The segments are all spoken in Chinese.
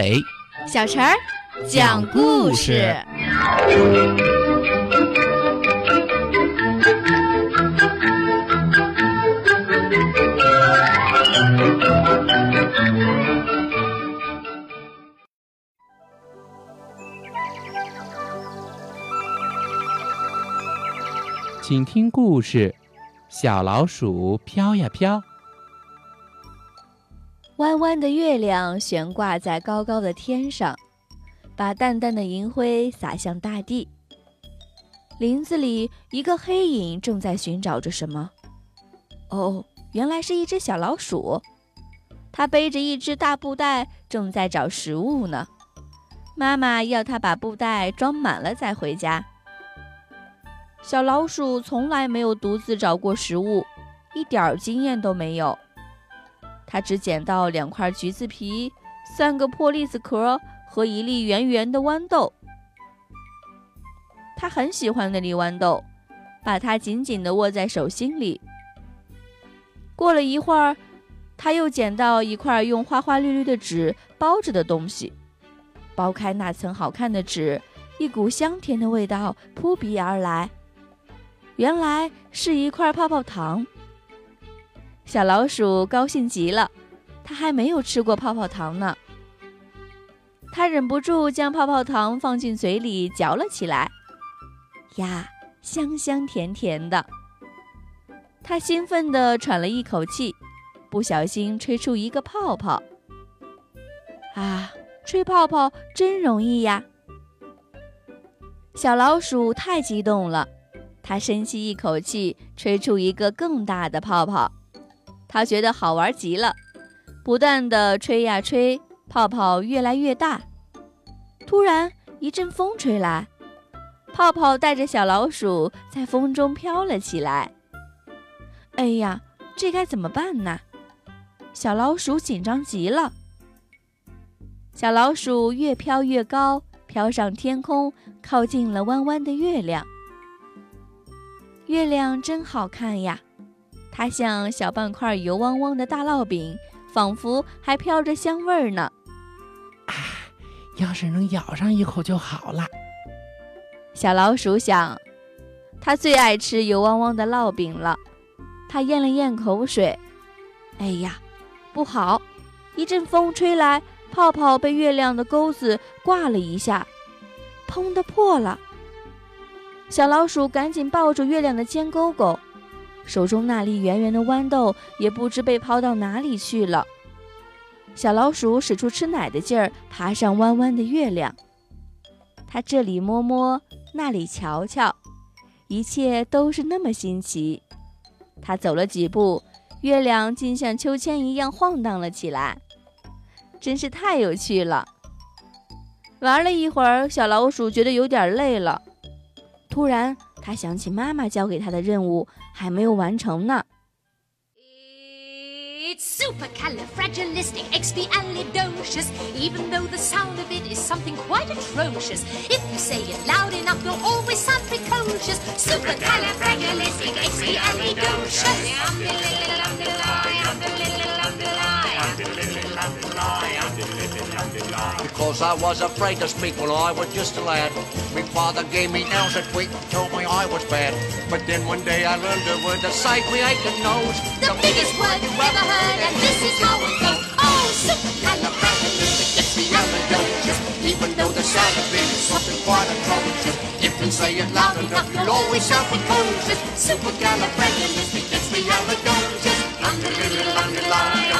马尾，小陈儿讲故事。请听故事：小老鼠飘呀飘。弯弯的月亮悬挂在高高的天上，把淡淡的银灰洒向大地。林子里，一个黑影正在寻找着什么。哦，原来是一只小老鼠，它背着一只大布袋，正在找食物呢。妈妈要它把布袋装满了再回家。小老鼠从来没有独自找过食物，一点经验都没有。他只捡到两块橘子皮、三个破栗子壳和一粒圆圆的豌豆。他很喜欢那粒豌豆，把它紧紧地握在手心里。过了一会儿，他又捡到一块用花花绿绿的纸包着的东西。剥开那层好看的纸，一股香甜的味道扑鼻而来。原来是一块泡泡糖。小老鼠高兴极了，它还没有吃过泡泡糖呢。它忍不住将泡泡糖放进嘴里嚼了起来，呀，香香甜甜的。它兴奋地喘了一口气，不小心吹出一个泡泡。啊，吹泡泡真容易呀！小老鼠太激动了，它深吸一口气，吹出一个更大的泡泡。他觉得好玩极了，不断的吹呀吹，泡泡越来越大。突然一阵风吹来，泡泡带着小老鼠在风中飘了起来。哎呀，这该怎么办呢？小老鼠紧张极了。小老鼠越飘越高，飘上天空，靠近了弯弯的月亮。月亮真好看呀！它像小半块油汪汪的大烙饼，仿佛还飘着香味儿呢。啊，要是能咬上一口就好了。小老鼠想，它最爱吃油汪汪的烙饼了。它咽了咽口水，哎呀，不好！一阵风吹来，泡泡被月亮的钩子挂了一下，砰的破了。小老鼠赶紧抱住月亮的尖钩钩。手中那粒圆圆的豌豆也不知被抛到哪里去了。小老鼠使出吃奶的劲儿，爬上弯弯的月亮。它这里摸摸，那里瞧瞧，一切都是那么新奇。它走了几步，月亮竟像秋千一样晃荡了起来，真是太有趣了。玩了一会儿，小老鼠觉得有点累了。突然，他想起妈妈交给他的任务还没有完成呢。It's supercalifragilisticexpialidocious, even though the sound of it is something quite atrocious. If you say it loud enough, you'll always sound precocious. Supercalifragilisticexpialidocious. Because I was afraid to speak when I was just a lad. My father gave me nails a tweak, told me I was bad. But then one day I learned a word to save me aching nose. The, the biggest word you ever heard, and this is how it goes. Oh, supercalifragilisticexpialidocious. Even though the sound of it is something quite atrocious. If you say it loud enough, you'll always sound precocious. Supercalifragilisticexpialidocious. Underline, under the little underline,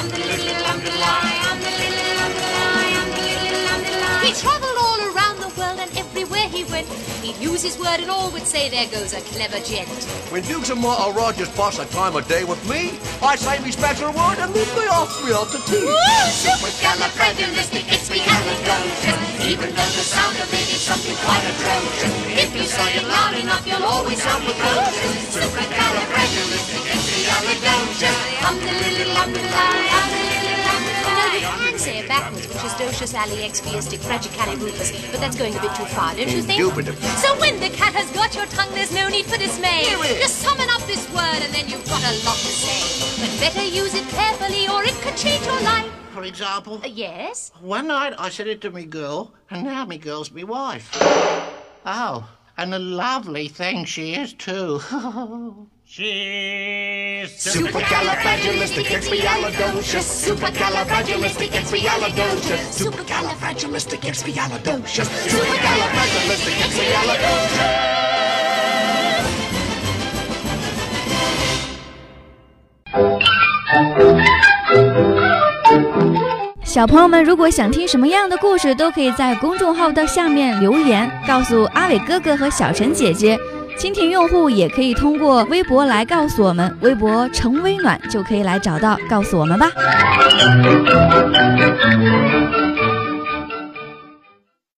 everywhere he went, he'd use his word and all would say, "There goes a clever gent." When Dukes and Martha Rogers pass a time of day with me, I say me special word and then they ask me out to tea. Supercalifragilisticexpialidocious. Even though the sound of it is something quite atrocious, if you say it loud enough, you'll always sound precocious. Supercalifragilisticexpialidocious. Um the little um the lie, um the little say it backwards, which is docious ali expiastic fragicalibufus, but that's going a bit too far, don't you think? Indubitably. So when the cat has got your tongue, there's no need for dismay. Just summon up this word and then you've got a lot to say. But better use it carefully or it could change your life. for example. Uh, yes? One night I said it to me girl, and now me girl's me wife. Oh, and a lovely thing she is too. She's Supercalifragilisticexpialidocious. Supercalifragilisticexpialidocious. Supercalifragilisticexpialidocious. Supercalifragilisticexpialidocious. 小朋友们，如果想听什么样的故事，都可以在公众号的下面留言，告诉阿伟哥哥和小陈姐姐。蜻蜓用户也可以通过微博来告诉我们，微博“成微暖”就可以来找到，告诉我们吧。